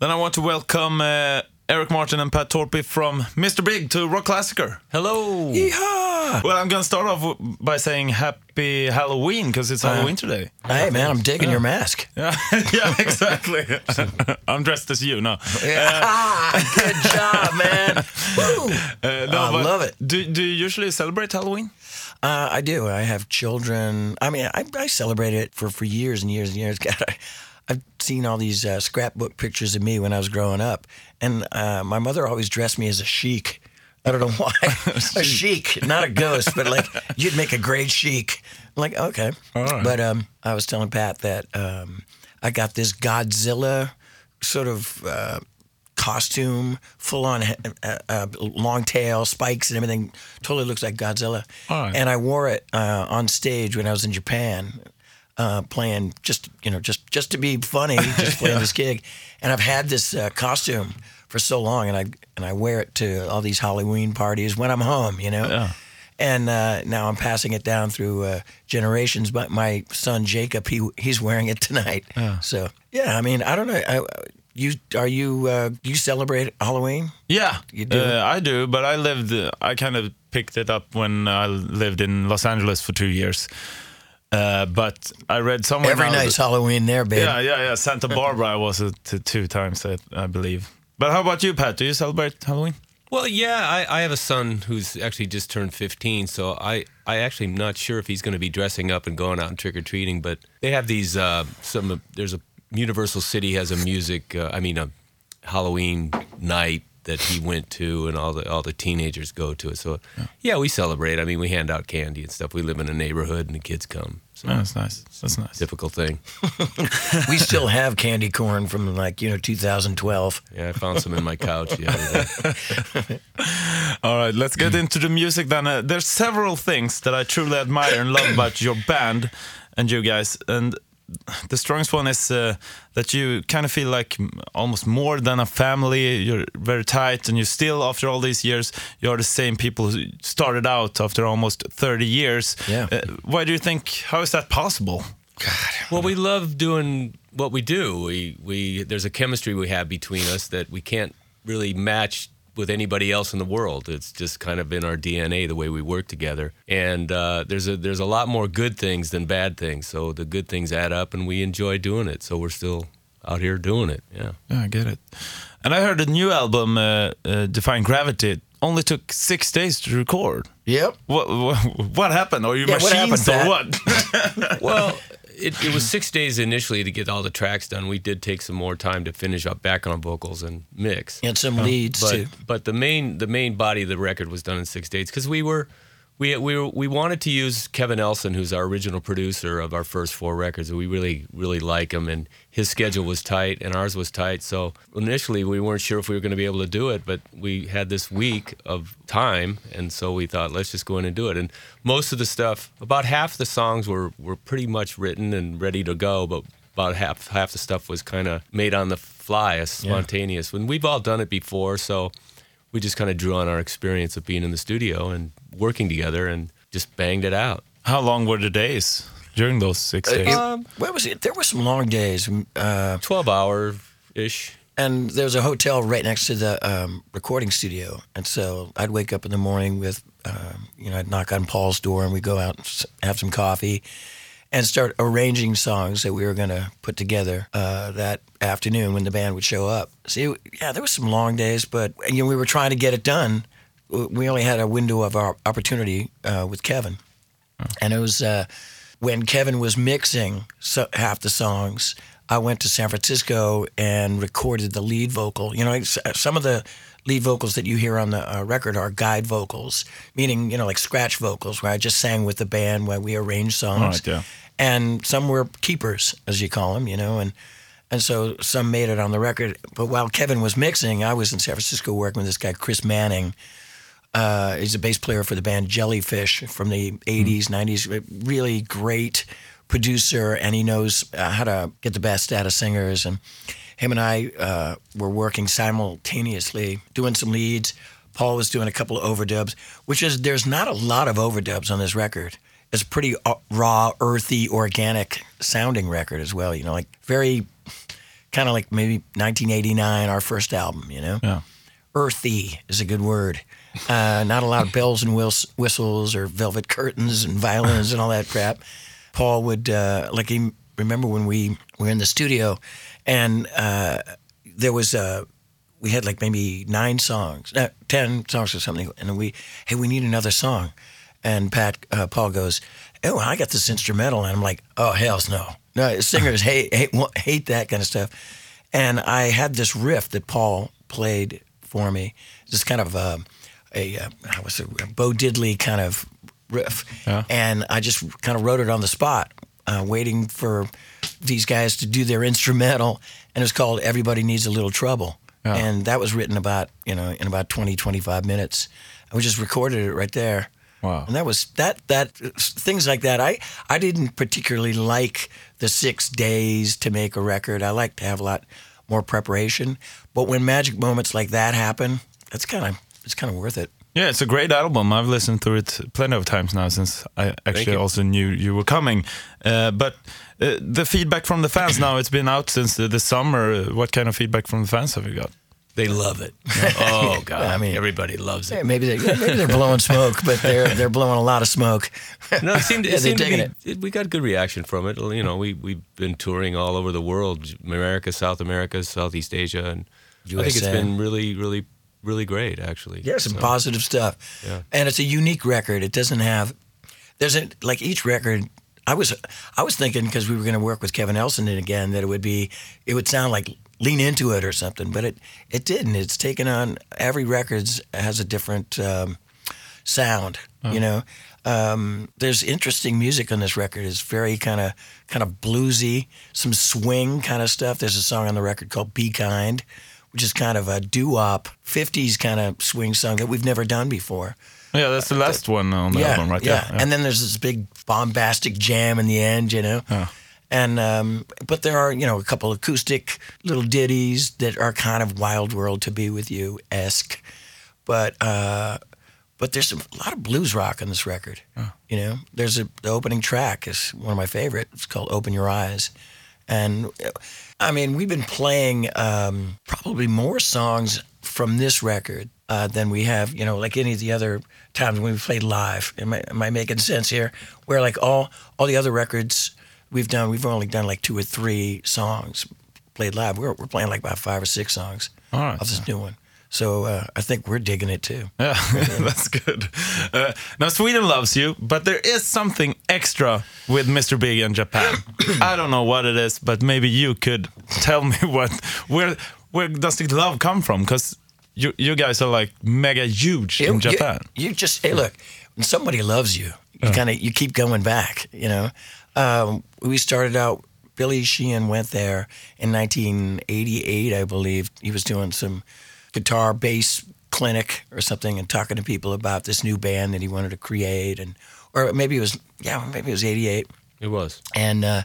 Then I want to welcome uh, Eric Martin and Pat Torpey from Mr. Big to Rockklassiker. Hello. Yeehaw! Well, I'm going to start off by saying Happy Halloween because it's Halloween today. Hey man, I'm digging your mask. Yeah, yeah, exactly. I'm dressed as you, no. Ah, good job, man. Woo. Uh, no, I love it. Do, do you usually celebrate Halloween? Uh, I do. I have children. I mean, I, I celebrate it for, for years and years and years. God, I, I've seen all these uh, scrapbook pictures of me when I was growing up, and uh, my mother always dressed me as a sheik. I don't know why. a sheik, not a ghost, but like you'd make a great sheik. I'm like, okay. But um, I was telling Pat that um, I got this Godzilla sort of uh, costume, full on uh, uh, long tail, spikes, and everything. Totally looks like Godzilla. Right. And I wore it uh, on stage when I was in Japan, uh, playing just you know just just to be funny, just playing this gig. And I've had this uh, costume for so long, and I and I wear it to all these Halloween parties when I'm home. You know. Yeah. And uh, now I'm passing it down through uh, generations. But my son Jacob, he he's wearing it tonight. So yeah, I mean, I don't know. I, you are you uh, you celebrate Halloween? Yeah, You do? Uh, I do, but I lived. I kind of picked it up when I lived in Los Angeles for two years. Uh, but I read somewhere Every now nice that- Halloween there, babe. Yeah, yeah, yeah. Santa Barbara I was it two times, I, I believe. But how about you, Pat? Do you celebrate Halloween? Well, yeah, I, I have a son who's actually just turned 15, so I, I actually am not sure if he's going to be dressing up and going out and trick or treating. But they have these. Uh, some there's a Universal City has a music. Uh, I mean, a Halloween night that he went to, and all the all the teenagers go to it. So yeah, we celebrate. I mean, we hand out candy and stuff. We live in a neighborhood, and the kids come. So Oh, that's nice. That's nice. difficult thing. we still have candy corn from like you know 2012. Yeah, I found some in my couch the other day. All right, let's get into the music then. Uh, there's several things that I truly admire and love about your band and you guys. And the strongest one is uh, that you kind of feel like almost more than a family. You're very tight, and you still, after all these years, you are the same people who started out after almost 30 years. Yeah. Uh, why do you think? How is that possible? Well, we love doing what we do. We we there's a chemistry we have between us that we can't really match with anybody else in the world. It's just kind of in our DNA the way we work together. And uh, there's a there's a lot more good things than bad things. So the good things add up, and we enjoy doing it. So we're still out here doing it. Yeah. Yeah, I get it. And I heard the new album, uh, uh, Defying Gravity, only took six days to record. Yep. What what, what happened? Are you Yeah, what machines happened, or what? Well, it, it was six days initially to get all the tracks done. We did take some more time to finish up background vocals and mix. And some leads but too. but the main the main body of the record was done in six days because we were we we we wanted to use Kevin Elson, who's our original producer of our first four records. We really really like him, and his schedule was tight, and ours was tight. So initially, we weren't sure if we were going to be able to do it, but we had this week of time, and so we thought, let's just go in and do it. And most of the stuff, about half the songs were were pretty much written and ready to go, but about half half the stuff was kind of made on the fly, as spontaneous. When we've all done it before, so we just kind of drew on our experience of being in the studio and working together and just banged it out. How long were the days during those six days? It- what was it? There were some long days, uh, 12 hour ish. and there was a hotel right next to the um, recording studio. And so I'd wake up in the morning with, um, you know, I'd knock on Paul's door, and we'd go out and have some coffee, and start arranging songs that we were going to put together uh, that afternoon when the band would show up. See, yeah, there was some long days, but you know, we were trying to get it done. We only had a window of our opportunity uh, with Kevin, and it was uh, when Kevin was mixing so, half the songs. I went to San Francisco and recorded the lead vocal. You know, some of the lead vocals that you hear on the uh, record are guide vocals, meaning you know like scratch vocals, where I just sang with the band where we arranged songs. Right, yeah. And some were keepers, as you call them, you know, and and so some made it on the record. But while Kevin was mixing, I was in San Francisco working with this guy Chris Manning. Uh, he's a bass player for the band Jellyfish from the 80s, 90s. Really great producer, and he knows uh, how to get the best out of singers. And him and I uh, were working simultaneously, doing some leads. Paul was doing a couple of overdubs, which is there's not a lot of overdubs on this record. It's a pretty uh, raw, earthy, organic sounding record as well. You know, like very kind of like maybe 1989, our first album. You know, Yeah. earthy is a good word. Uh, not a lot of bells and whis- whistles or velvet curtains and violins and all that crap. Paul would uh, like he remember when we were in the studio, and uh, there was uh, we had like maybe nine songs, uh, ten songs or something, and we hey we need another song, and Pat uh, Paul goes, oh I got this instrumental, and I'm like oh hell's no, no singers hate hate hate that kind of stuff, and I had this riff that Paul played for me, just kind of uh, a uh, how was it, a Bo Diddley kind of riff, Yeah. and I just kind of wrote it on the spot, uh, waiting for these guys to do their instrumental, and it's called "Everybody Needs a Little Trouble," Yeah. and that was written about you know in about 20, 25 minutes. I just recorded it right there. Wow. And that was that that things like that. I I didn't particularly like the six days to make a record. I like to have a lot more preparation. But when magic moments like that happen, that's kind of it's kind of worth it. Yeah, it's a great album. I've listened to it plenty of times now since I actually also knew you were coming. Uh, but uh, the feedback from the fans now, it's been out since the, the summer. Uh, What kind of feedback from the fans have you got? They love it. oh God, I mean- everybody loves Yeah, it. maybe they maybe they're blowing smoke, but they're they're blowing a lot of smoke. No, it seemed, Yeah, they're seemed to be, it- we got good reaction from it. You know, we we've been touring all over the world, America, South America, Southeast Asia, and I think it's been really, really, really great actually. Yeah, some So, positive stuff. Yeah. And it's a unique record. It doesn't have there's a like each record I was I was thinking because we were going to work with Kevin Elson again that it would be it would sound like lean into it or something, but it it didn't. It's taken on every record has a different um, sound, you know. Um, there's interesting music on this record. It's very kind of kind of bluesy, some swing kind of stuff. There's a song on the record called "Be Kind," which is kind of a doo-wop, '50s kind of swing song that we've never done before. Yeah, that's the last one on the yeah, album, right? yeah. And then there's this big bombastic jam in the end, you know. Yeah. And um, but there are you know a couple acoustic little ditties that are kind of Wild World to Be with You esque, but uh, but there's some, a lot of blues rock on this record. You know, there's a the opening track is one of my favorite. It's called Open Your Eyes, and I mean we've been playing um, probably more songs from this record uh, than we have, you know, like any of the other times when we played live. Am I, am I making sense here? Where like all all the other records we've done, we've only done like two or three songs played live. We're we're playing like about five or six songs right. of this new one. So uh, I think we're digging it too. Yeah, that's good. Uh, now Sweden loves you, but there is something extra with Mr. Big in Japan. I don't know what it is, but maybe you could tell me what where where does the love come from? Because you you guys are like mega huge in Japan. You, you just hey, look. When somebody loves you, you kind of you keep going back. You know, um, we started out. Billy Sheehan went there in 1988, I believe. He was doing some guitar bass clinic or something and talking to people about this new band that he wanted to create, and or maybe it was yeah, maybe it was 88 It was. and uh,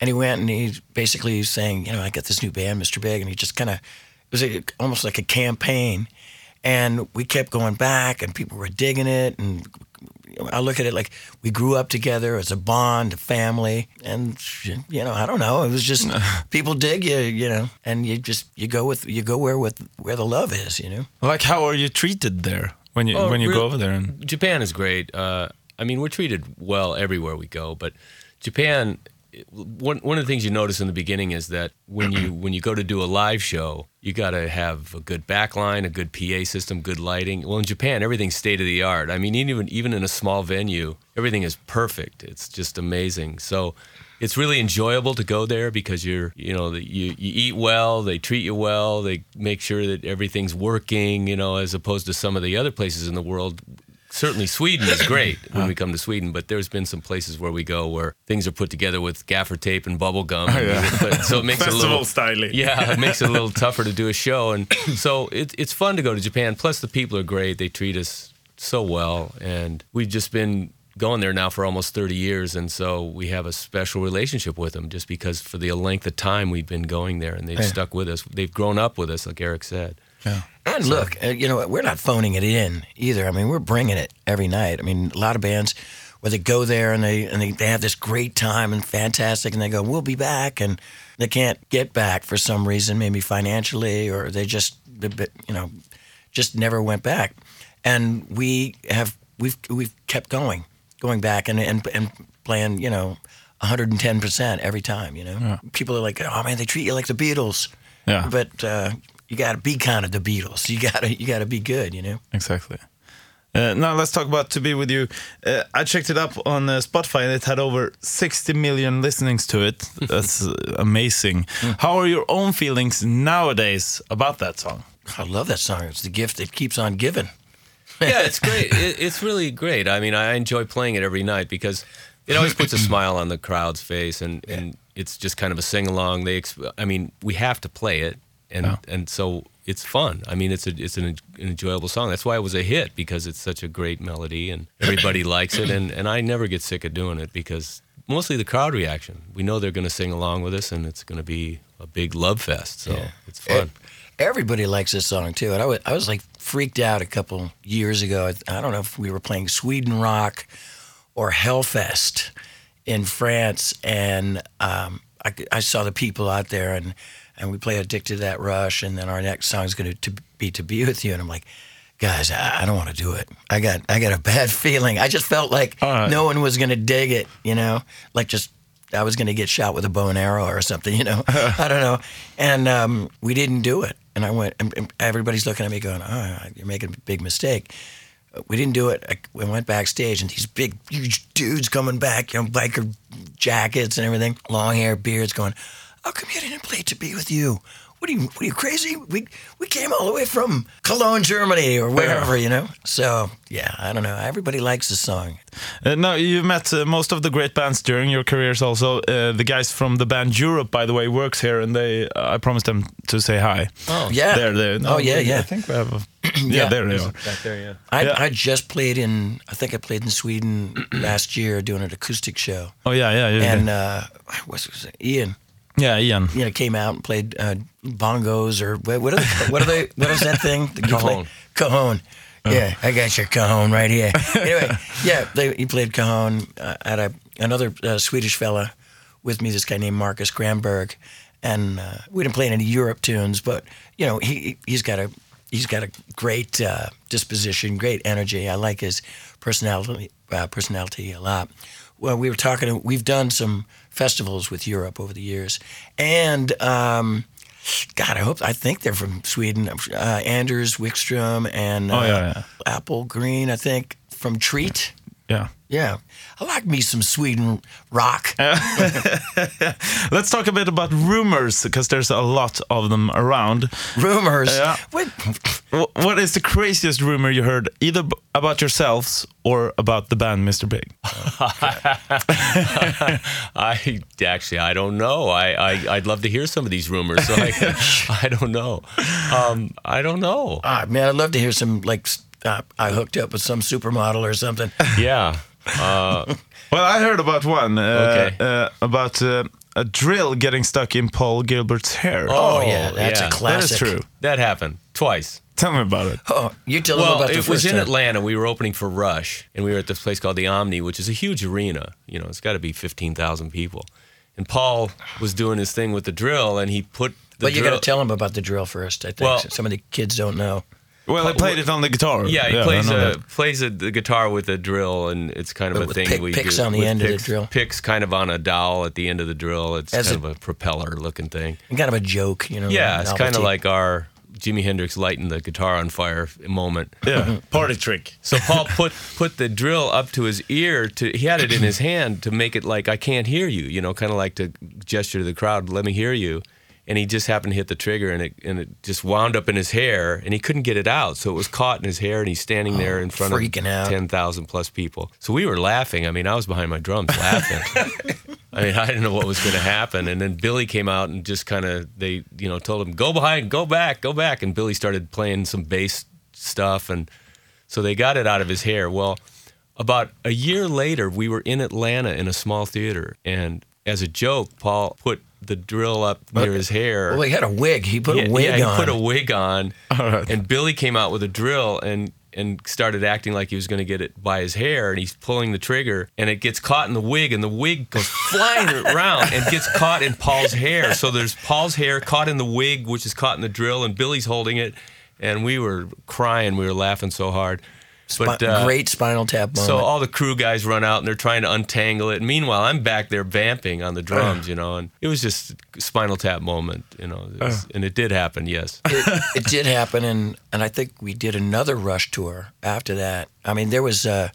and he went and he basically was saying, you know, I got this new band, Mr. Big, and he just kind of it was a, almost like a campaign, and we kept going back, and people were digging it, and I look at it like we grew up together as a bond, a family, and you know, I don't know, it was just people dig you, you know, and you just you go with you go where with where the love is, you know. Like how are you treated there when you Oh, when you go over there? And Japan is great. Uh, I mean, we're treated well everywhere we go, but Japan. One one of the things you notice in the beginning is that when you when you go to do a live show, you got to have a good backline, a good PA system, good lighting. Well, in Japan, everything's state of the art. I mean, even even in a small venue, everything is perfect. It's just amazing. So it's really enjoyable to go there because you're you know you you eat well, they treat you well, they make sure that everything's working. You know, as opposed to some of the other places in the world certainly Sweden is great when we come to Sweden, but there's been some places where we go where things are put together with gaffer tape and bubble gum. but, so it makes it a little style. Yeah, it makes it a little tougher to do a show, and so it, it's fun to go to Japan. Plus, the people are great; they treat us so well, and we've just been going there now for almost 30 years, and so we have a special relationship with them just because for the length of time we've been going there, and they've Yeah. stuck with us. They've grown up with us, like Eric said. Yeah. And look, uh, you know, we're not phoning it in either. I mean, we're bringing it every night. I mean, a lot of bands where they go there and they and they, they have this great time and fantastic, and they go, "We'll be back," and they can't get back for some reason, maybe financially, or they just you know just never went back. And we have we've we've kept going, going back and and and playing, you know. 110% every time, you know. Yeah. People are like, "Oh man, they treat you like the Beatles." Yeah. But uh, you got to be kind of the Beatles. You got to you got to be good, you know. Exactly. Uh, now let's talk about "To Be With You." Uh, I checked it up on uh, Spotify, and it had over 60 million listenings to it. That's uh, amazing. How are your own feelings nowadays about that song? I love that song. It's the gift that keeps on giving. yeah, it's great. It, it's really great. I mean, I enjoy playing it every night because it always puts a smile on the crowd's face, and, and it's just kind of a sing along. They, ex- I mean, we have to play it, and Yeah. and so it's fun. I mean, it's a it's an, en- enjoyable song. That's why it was a hit because it's such a great melody, and everybody likes it, and and I never get sick of doing it because mostly the crowd reaction. We know they're going to sing along with us, and it's going to be a big love fest. So it's fun. Everybody likes this song too. And I was, I was like freaked out a couple years ago. I, I don't know if we were playing Sweden Rock or Hellfest in France, and um, I, I saw the people out there, and and we play "Addicted to That Rush," and then our next song is going to be "To Be with You," and I'm like. Guys, I, I don't want to do it. I got, I got a bad feeling. I just felt like right. no one was going to dig it. You know, like just I was going to get shot with a bow and arrow or something, you know. I don't know. And um, we didn't do it. And I went, and everybody's looking at me going, oh, you're making a big mistake. Uh, We didn't do it. I, we went backstage, and these big, huge dudes coming back, you know, biker jackets and everything, long hair, beards, going, "I'll come here and play to be with you." What are you? What are you crazy? We we came all the way from Cologne, Germany, or wherever, you know. So yeah, I don't know. Everybody likes the song. Uh, now you've met uh, most of the great bands during your careers. Also, uh, the guys from the band Europe, by the way, works here, and they I promised them to say hi. Oh, Yeah. There, there. Oh, yeah, yeah. I think we have. A, yeah, Yeah. there they are. back there, yeah. I, Yeah. I just played in, I think I played in Sweden last year doing an acoustic show. Oh yeah, yeah, yeah. And uh, what's was it? Ian, yeah, Ian. you know, came out and played uh, bongos or what, what are they, what are they, what is that thing? that you play? Cajon. Cajon. Yeah, I got your cajon right here. anyway, yeah, they, he played cajon. Uh, I had a, another uh, Swedish fella with me, this guy named Marcus Gramberg, and uh, we didn't play any Europe tunes, but you know, he he's got a he's got a great uh, disposition, great energy. I like his personality uh, personality a lot. Well, we were talking. We've done some festivals with Europe over the years, and. Um, God, I hope I think they're from Sweden. Uh, Anders Wikström and uh, Oh, yeah, yeah. Apple Green, I think, from Treat. Yeah. Yeah, I like me some Sweden rock. Let's talk a bit about rumors because there's a lot of them around. Rumors. Yeah. What? What is the craziest rumor you heard, either about yourselves or about the band Mr. Big? I actually I don't know. I, I I'd love to hear some of these rumors. So I I don't know. Um, I don't know. Ah, man, I'd love to hear some like uh, I hooked up with some supermodel or something. Yeah. Uh, Well, I heard about one. Uh, Okay. uh, about uh, a drill getting stuck in Paul Gilbert's hair. Oh, yeah, that's yeah. a classic. That is true. that happened twice. Tell me about it. Oh, you tell them Well, about the it was in time. Atlanta. We were opening for Rush, and we were at this place called the Omni, which is a huge arena. You know, it's got to be fifteen thousand people. And Paul was doing his thing with the drill, and he put the But you got to tell him about the drill first. I think Well- some of the kids don't know. Well, I played it on the guitar. Yeah, he I plays a, plays a, the guitar with a drill, and it's kind of But a with thing pick- we picks do. on the with end of the drill. Picks kind of on a dowel at the end of the drill. It's As kind a- of a propeller-looking thing. And kind of a joke, you know. Yeah, it's kind of like our Jimi Hendrix lighting the guitar on fire moment. Yeah, party trick. So Paul put put the drill up to his ear to he had it in his hand to make it like I can't hear you, you know, kind of like to gesture to the crowd, let me hear you. And he just happened to hit the trigger and it and it just wound up in his hair and he couldn't get it out. So it was caught in his hair and he's standing there in oh, front Oh, of 10,000 plus people. So we were laughing. I mean, I was behind my drums laughing. I mean, I didn't know what was going to happen. And then Billy came out and just kind of, they, you know, told him, go behind, go back, go back. And Billy started playing some bass stuff. And so they got it out of his hair. Well, about a year later, we were in Atlanta in a small theater. And as a joke, Paul put the drill up near his hair. Well, he had a wig. He put Yeah, a wig yeah, on. he put a wig on, right. and Billy came out with a drill, and and started acting like he was going to get it by his hair, and he's pulling the trigger, and it gets caught in the wig, and the wig goes flying around and gets caught in Paul's hair. So there's Paul's hair caught in the wig, which is caught in the drill, and Billy's holding it, and we were crying, we were laughing so hard. But, uh, great Spinal Tap moment. So all the crew guys run out and they're trying to untangle it. meanwhile, I'm back there vamping on the drums, you know, and it was just Spinal Tap moment, you know, it was, and it did happen. Yes, it, it, did happen, and and I think we did another Rush tour after that. I mean, there was. Uh,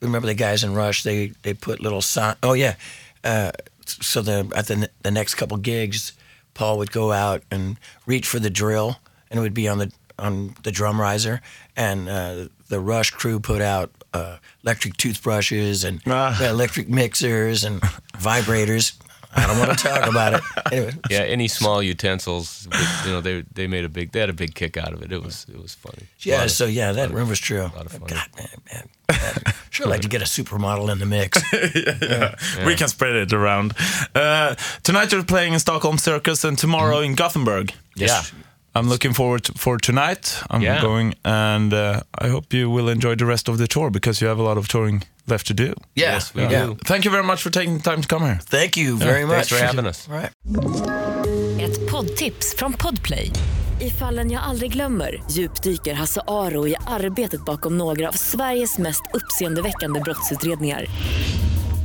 remember the guys in Rush? They they put little sign. Oh yeah. Uh, so the at the the next couple gigs, Paul would go out and reach for the drill, and it would be on the on the drum riser, and uh, the Rush crew put out uh, electric toothbrushes and ah. electric mixers and vibrators. I don't want to talk about it. Anyway. Yeah, any small utensils, you know, they they made a big they had a big kick out of it. It was it was funny. Yeah, so yeah, that room was true. A lot of fun. God, man, man. man. Sure, like to get a supermodel in the mix. yeah, yeah. yeah, we can spread it around. Uh, tonight you're playing in Stockholm Cirkus, and tomorrow mm. in Gothenburg. Yes. Yeah. I'm looking forward to, for tonight. I'm yeah. going, and uh, I hope you will enjoy the rest of the tour because you have a lot of touring left to do. Yeah, yes, we yeah. do. Thank you very much for taking the time to come here. Thank you very yeah, much for having us. Right. Ett poddtips från Podplay. I fallen jag aldrig glömmer djupdyker Hasse Aro i arbetet bakom några av Sveriges mest uppseendeväckande brottsutredningar